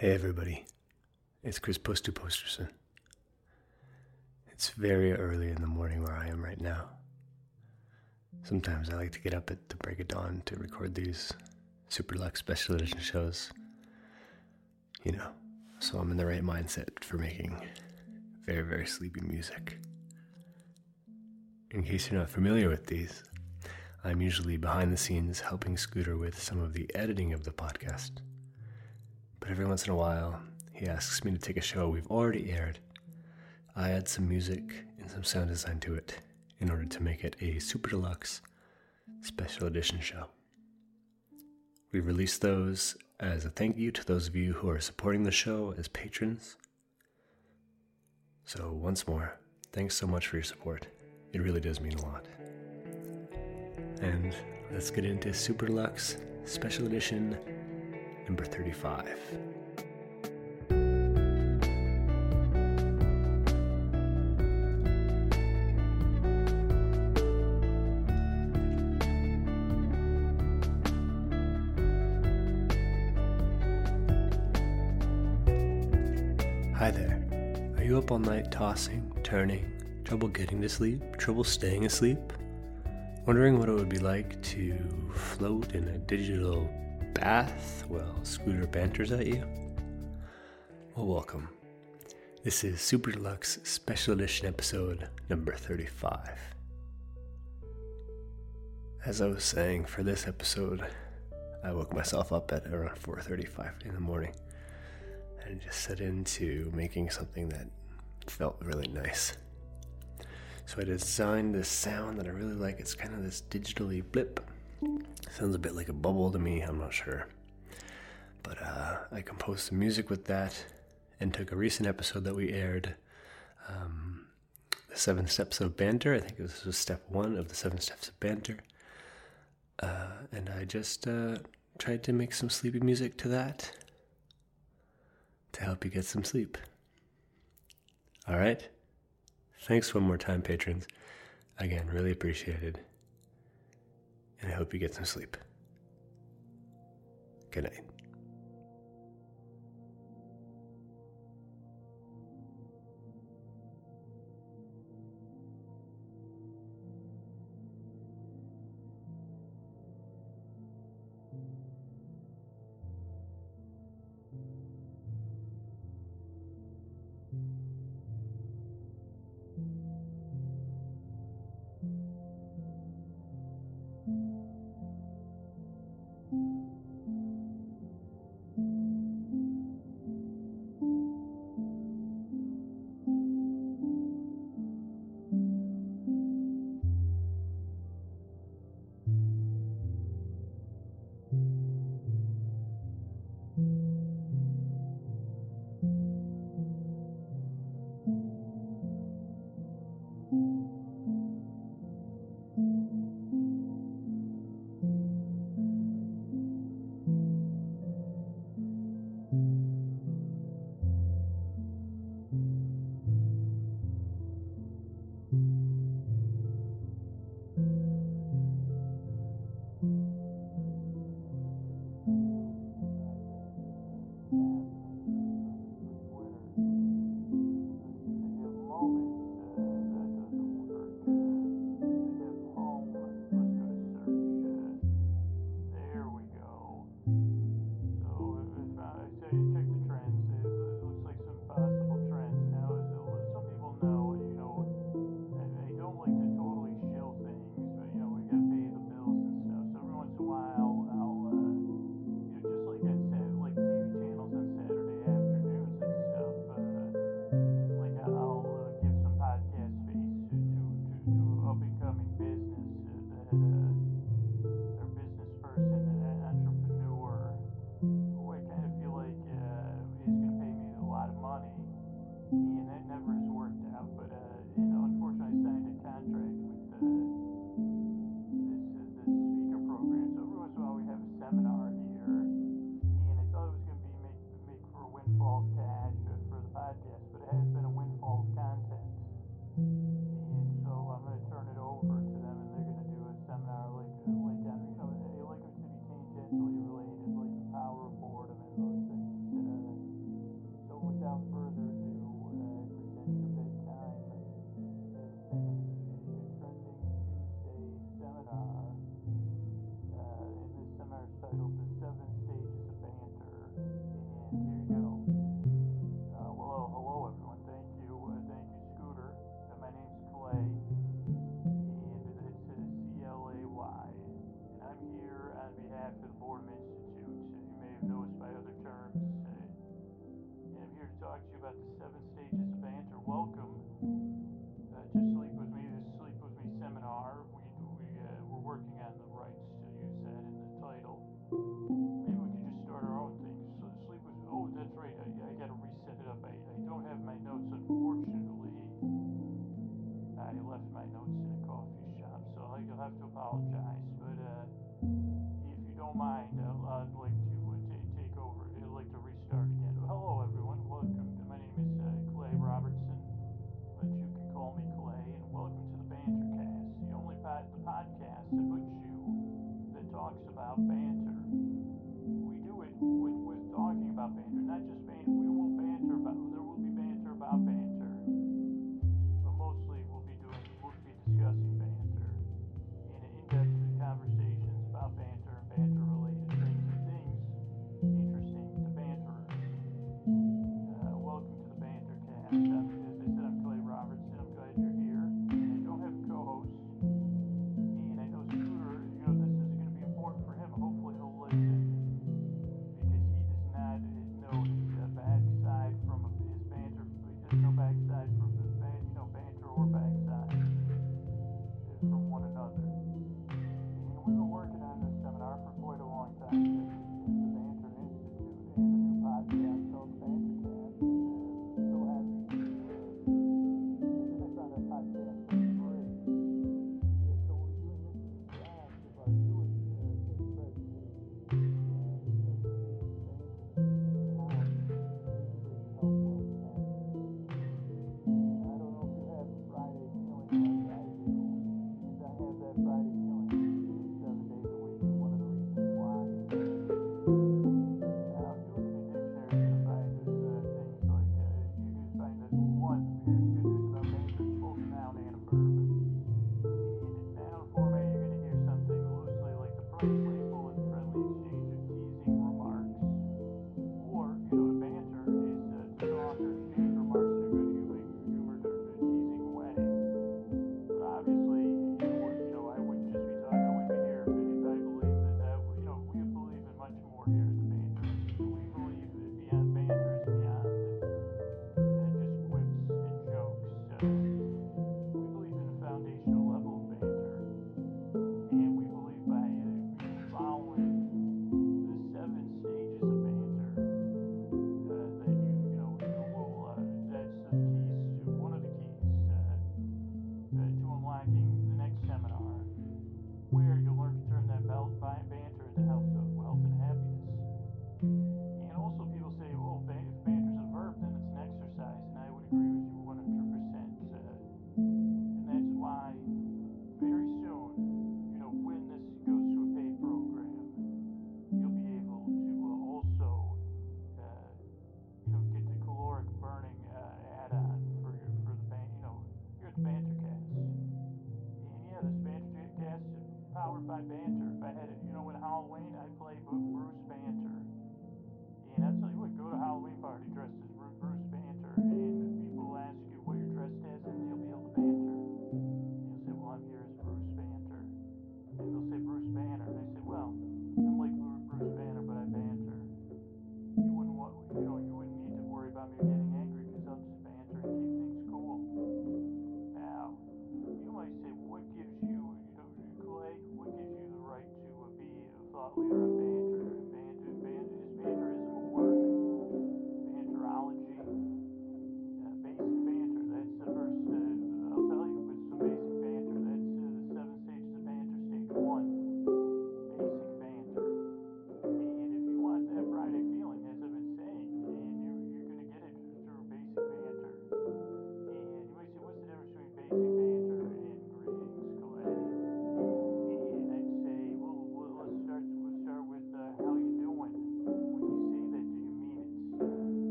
Hey everybody, it's Chris Postu Posterson. It's very early in the morning where I am right now. Sometimes I like to get up at the break of dawn to record these Super Lux special edition shows. You know, so I'm in the right mindset for making very, very sleepy music. In case you're not familiar with these, I'm usually behind the scenes helping Scooter with some of the editing of the podcast. But every once in a while, he asks me to take a show we've already aired. I add some music and some sound design to it in order to make it a super deluxe special edition show. We release those as a thank you to those of you who are supporting the show as patrons. So, once more, thanks so much for your support. It really does mean a lot. And let's get into Super Deluxe Special Edition number 35. Hi there. Are you up all night tossing, turning, trouble getting to sleep, trouble staying asleep? Wondering what it would be like to float in a digital bath while Scooter banters at you? Well, welcome. This is Super Deluxe Special Edition episode number 35. As I was saying, for this episode, I woke myself up at around 4:35 in the morning and just set into making something that felt really nice. So I designed this sound that I really like. It's kind of this digitally blip. Sounds a bit like a bubble to me, I'm not sure. But uh, I composed some music with that and took a recent episode that we aired, um, The Seven Steps of Banter. I think this was step one of the Seven Steps of Banter. Uh, and I just uh, tried to make some sleepy music to that to help you get some sleep. All right? Thanks one more time, patrons. Again, really appreciated. And I hope you get some sleep. Good night.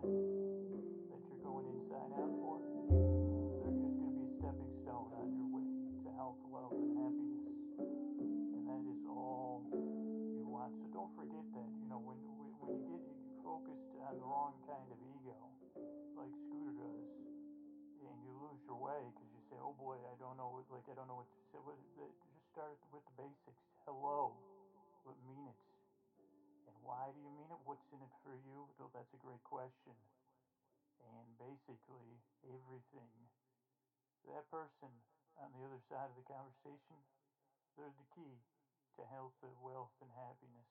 That you're going inside out for, they're just going to be a stepping stone on your way to health, wealth, and happiness. And that is all you want. So don't forget that. You know, when when you get focused on the wrong kind of ego, like Scooter does, and you lose your way because you say, "Oh boy, I don't know," like I don't know what to say. Just start with the basics. Hello, but mean it. And why do you mean it? What's in it for you? That's question. And basically, everything. That person on the other side of the conversation, they're the key to health, wealth, and happiness.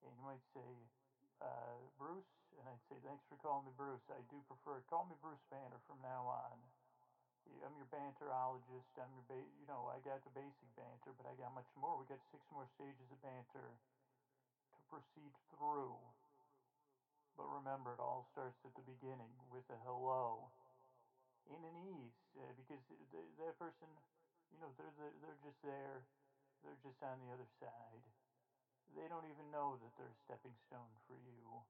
And you might say, uh, Bruce, and I'd say, thanks for calling me Bruce. I do prefer, call me Bruce Banter from now on. I'm your banterologist. I'm your, ba- you know, I got the basic banter, but I got much more. We got six more stages of banter to proceed through. But remember, it all starts at the beginning with a hello in an ease, uh, because the, that person, you know, they're the, they're just there. They're just on the other side. They don't even know that they're a stepping stone for you.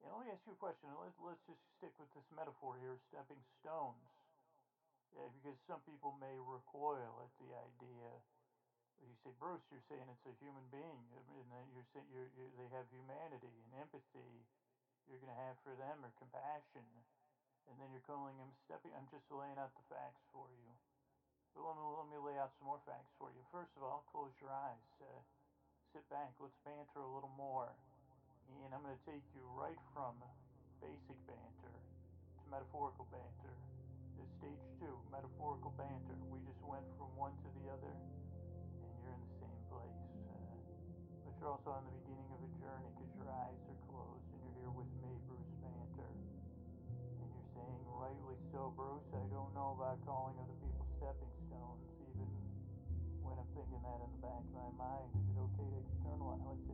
And let me ask you a question. Let, let's just stick with this metaphor here stepping stones. Yeah, because some people may recoil at the idea. You say, Bruce, you're saying it's a human being, and then you're saying you're, you're, they have humanity and empathy you're going to have for them or compassion, and then you're calling them stepping. I'm just laying out the facts for you. But let me, let me lay out some more facts for you. First of all, close your eyes. Uh, sit back. Let's banter a little more. And I'm going to take you right from basic banter to metaphorical banter. To stage two, metaphorical banter. We just went from one to the other, and you're in the same place. Uh, but you're also on the beginning of a journey because your eyes Bruce, I don't know about calling other people stepping stones, even when I'm thinking that in the back of my mind. Is it okay to externalize?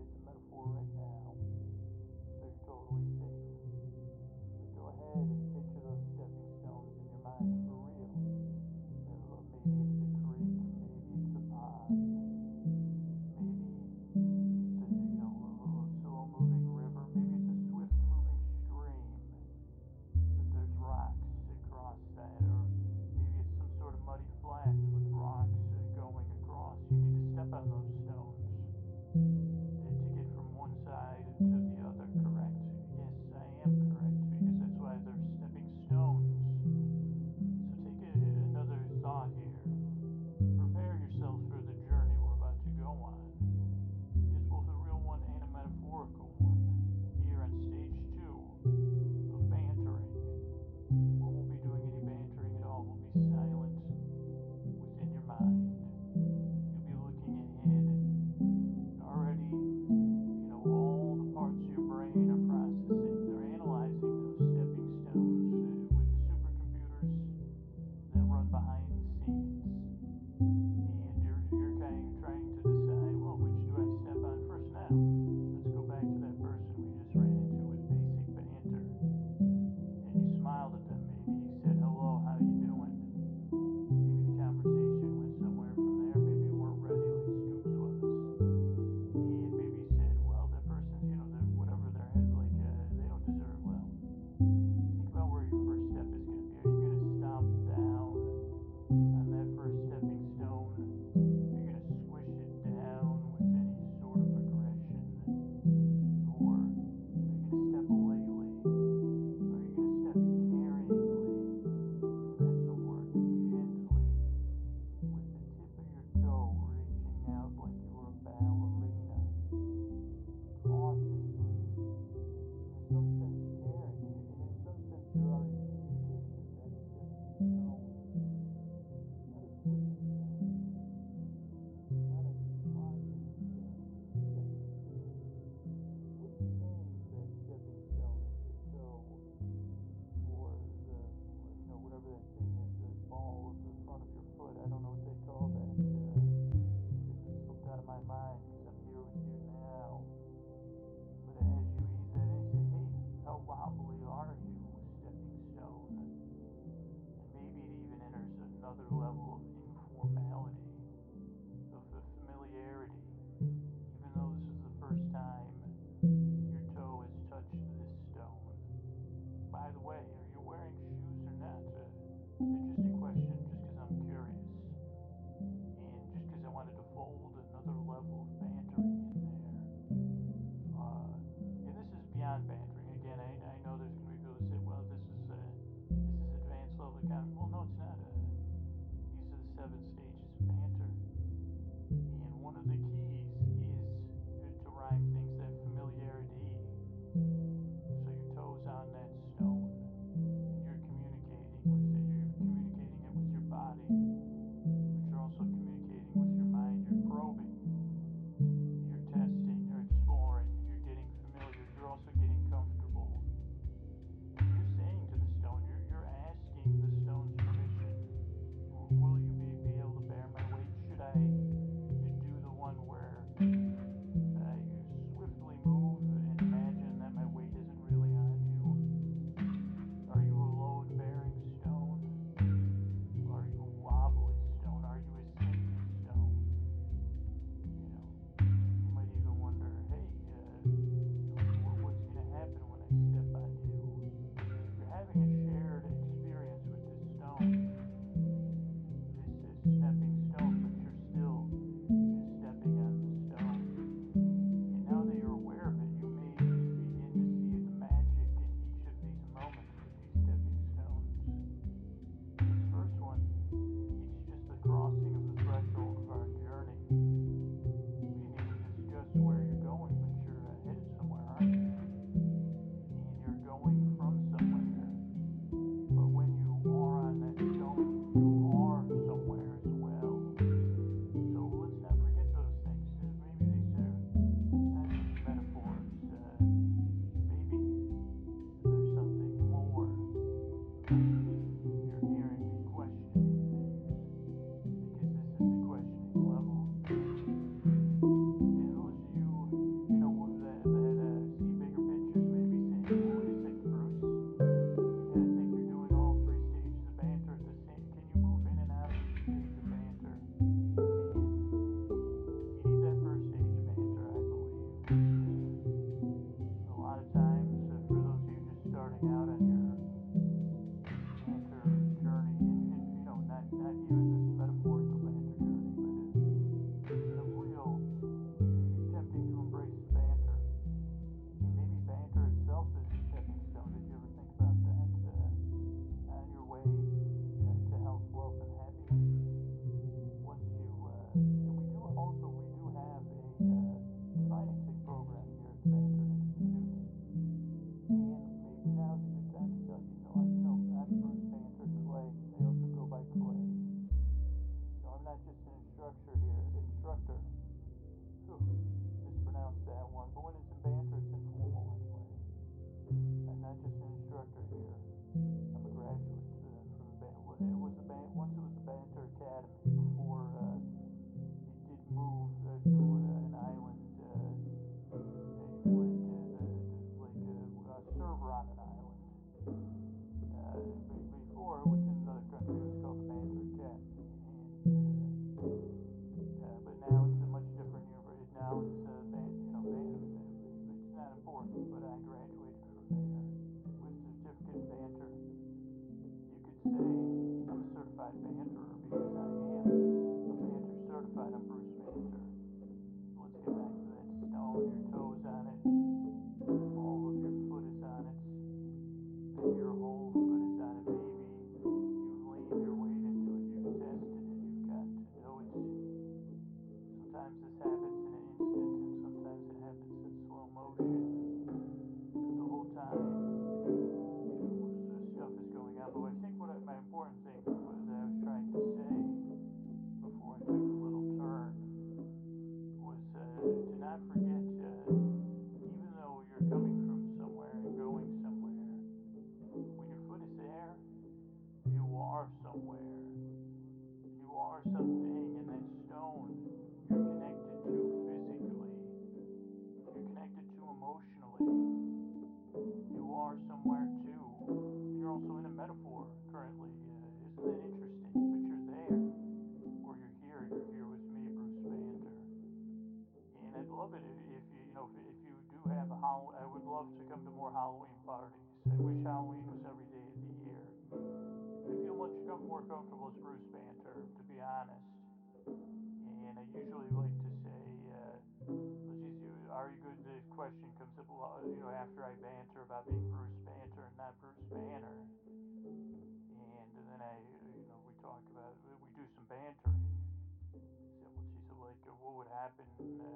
Happen, uh,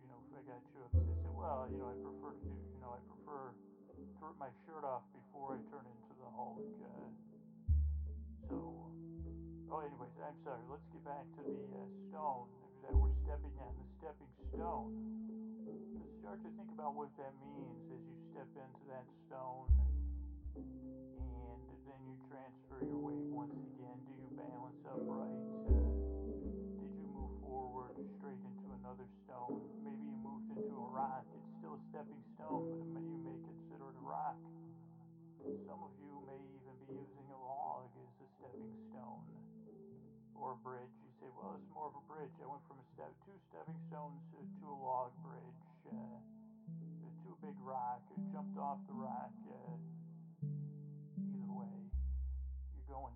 you know, if I got you? I said, well, you know, I prefer to you know, I prefer to rip my shirt off before I turn into the Hulk. Uh, so, oh, anyways, I'm sorry. Let's get back to the uh, stone that we're stepping on, the stepping stone. Just start to think about what that means as you step into that stone, and then you transfer your weight once again. Do you balance upright? Uh, may, you may consider it a rock. Some of you may even be using a log as a stepping stone or a bridge. You say, well, it's more of a bridge. I went from a step, two stepping stones to, to a log bridge, uh, to a big rock. I jumped off the rock. Uh, either way, you're going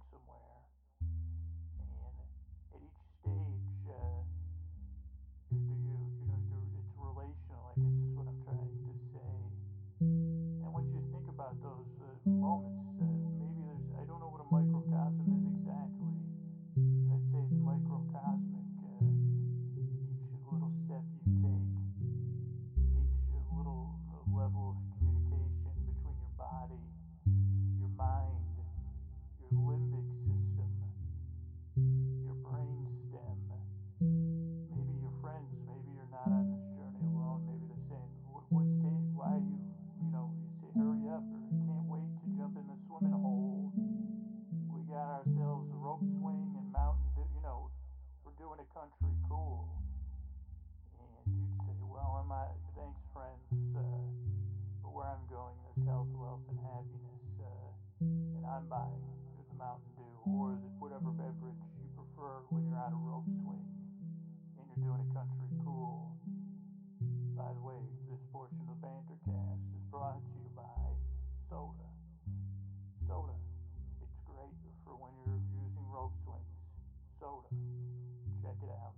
and I'm buying the Mountain Dew or the, whatever beverage you prefer when you're on a rope swing and you're doing a country cool." By the way, this portion of Bantercast is brought to you by soda. Soda. It's great for when you're using rope swings. Soda. Check it out.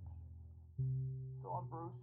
So I'm Bruce,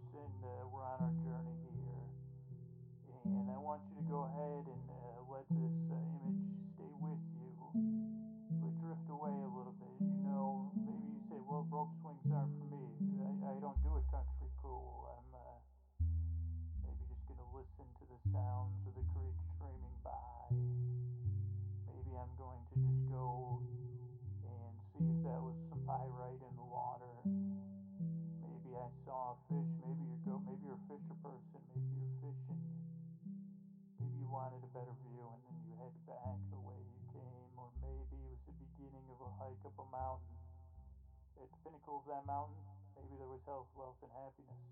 pinnacle of that mountain, maybe there was health, wealth, and happiness.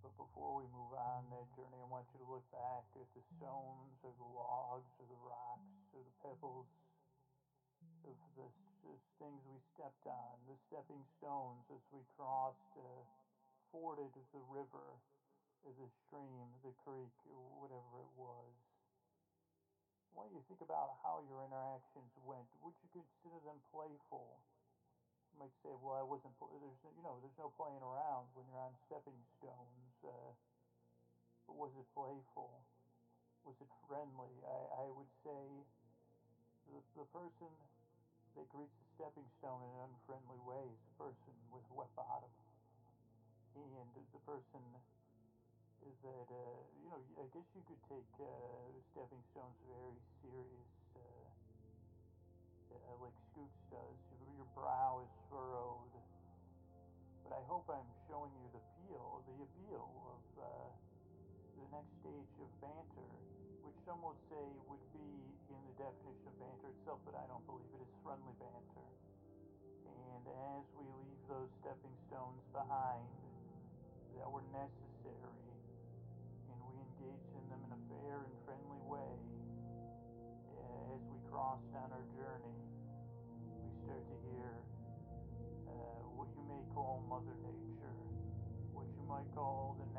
But before we move on that journey, I want you to look back at the stones, or the logs, or the rocks, or the pebbles of the things we stepped on, the stepping stones as we crossed, uh, forded the river, the stream, the creek, or whatever it was. I want you to think about how your interactions went. Would you consider them playful? Might say, "Well, I wasn't. There's you know, there's no playing around when you're on stepping stones." Uh, but was it playful? Was it friendly? I, I would say the the person that greets the stepping stone in an unfriendly way is the person with a wet bottom, and the person is that uh, you know I guess you could take uh, stepping stones very serious, uh, uh, like Scoots does. Brow is furrowed, but I hope I'm showing you the appeal, the appeal of uh, the next stage of banter, which some would say would be in the definition of banter itself, but I don't believe it is friendly banter. And as we leave those stepping stones behind that were necessary, you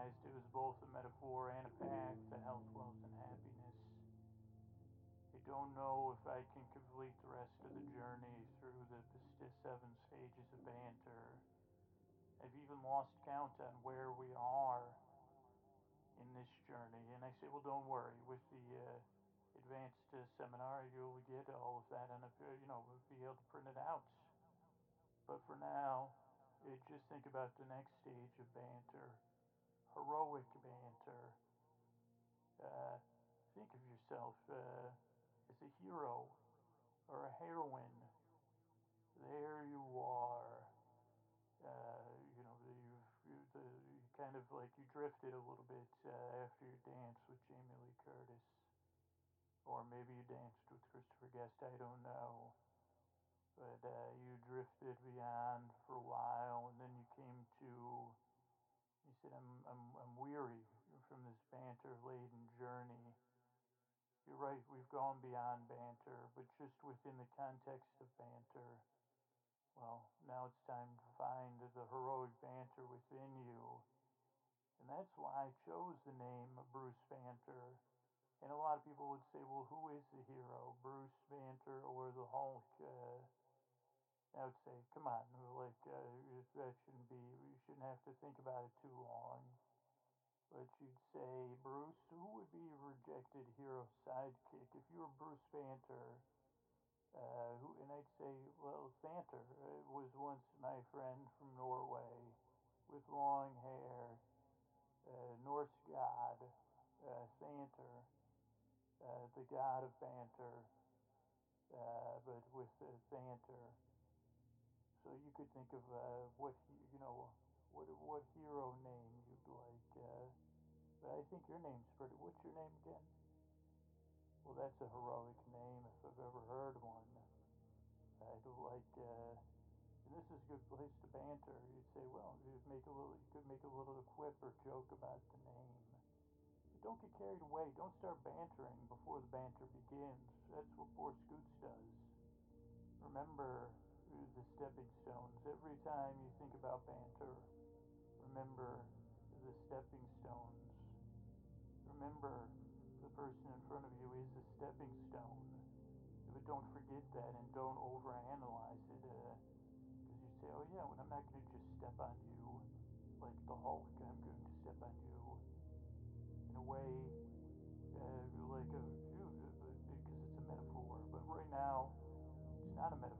realized it was both a metaphor and a path to health, wealth, and happiness. I don't know if I can complete the rest of the journey through the, seven stages of banter. I've even lost count on where we are in this journey. And I say, well, don't worry. With the uh, advanced uh, seminar, you'll get all of that, and you know, we'll be able to print it out. But for now, uh, just think about the next stage of banter, heroic banter. Uh, think of yourself uh, as a hero or a heroine. There you are. Uh, you know, you've you, the, you kind of like you drifted a little bit uh, after your dance with Jamie Lee Curtis, or maybe you danced with Christopher Guest. I don't know, but uh, you drifted beyond for a while, and then you came to. You said, "I'm I'm I'm weary from this banter-laden journey." You're right. We've gone beyond banter, but just within the context of banter. Well, now it's time to find the heroic banter within you. And that's why I chose the name Bruce Banter. And a lot of people would say, well, who is the hero, Bruce Banter or the Hulk? Uh, I would say, come on, like, uh, that shouldn't be, you shouldn't have to think about it too long. But you'd say, Bruce, who would be your rejected hero sidekick? If you were Bruce Banter, uh, who, and I'd say, well, Thanter uh, was once my friend from Norway with long hair, uh, Norse god, uh, uh, the god of banter, uh, but with uh, Thanter. So you could think of uh, what you know, what what hero name you'd like. Uh, but I think your name's pretty. What's your name again? Well, that's a heroic name if I've ever heard one. I'd like, uh, and this is a good place to banter. You'd say, well, you'd make a little, you could make a little quip or joke about the name. But don't get carried away. Don't start bantering before the banter begins. That's what poor Scoots does. Remember the stepping stones. Every time you think about banter, remember the stepping stones. Remember the person in front of you is a stepping stone. But don't forget that and don't overanalyze it. Because uh, you say, oh yeah, well, I'm not going to just step on you like the Hulk. I'm going to step on you in a way uh, like a, because it's a metaphor. But right now, it's not a metaphor.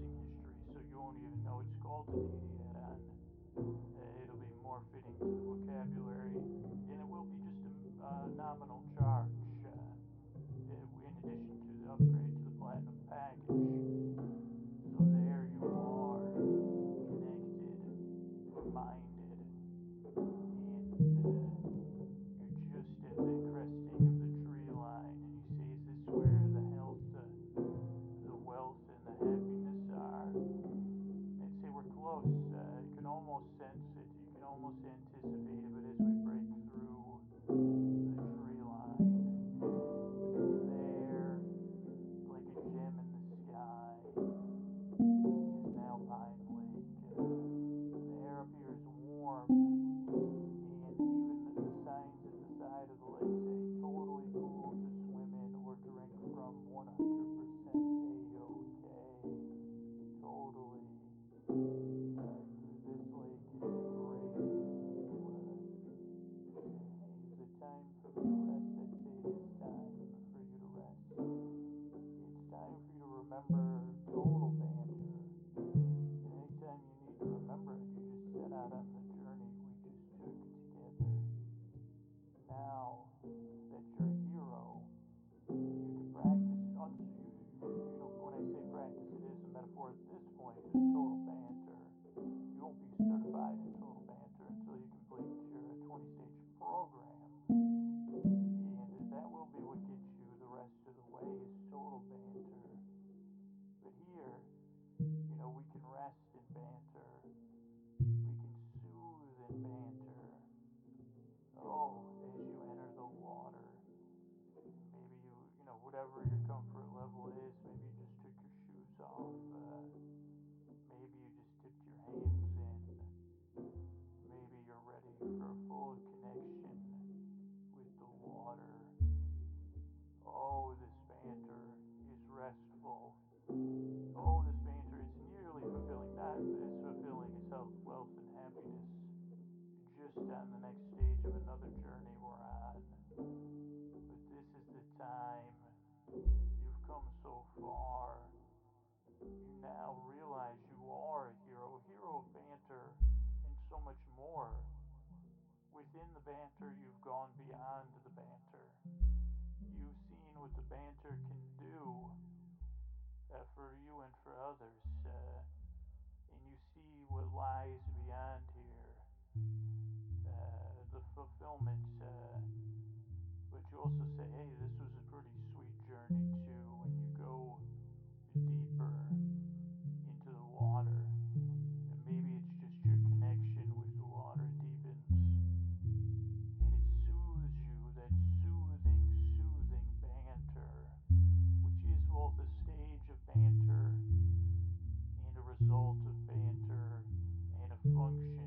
history, so you won't even know it's called the and uh, it'll be more fitting to the vocabulary, and it will be just a uh, nominal charge uh, in addition to the upgrade to the platinum package. absolutely complete. banter, you've gone beyond the banter. You've seen what the banter can do uh, for you and for others, uh, and you see what lies beyond here. Uh, the fulfillment, uh, but you also say, hey, result of banter and a function.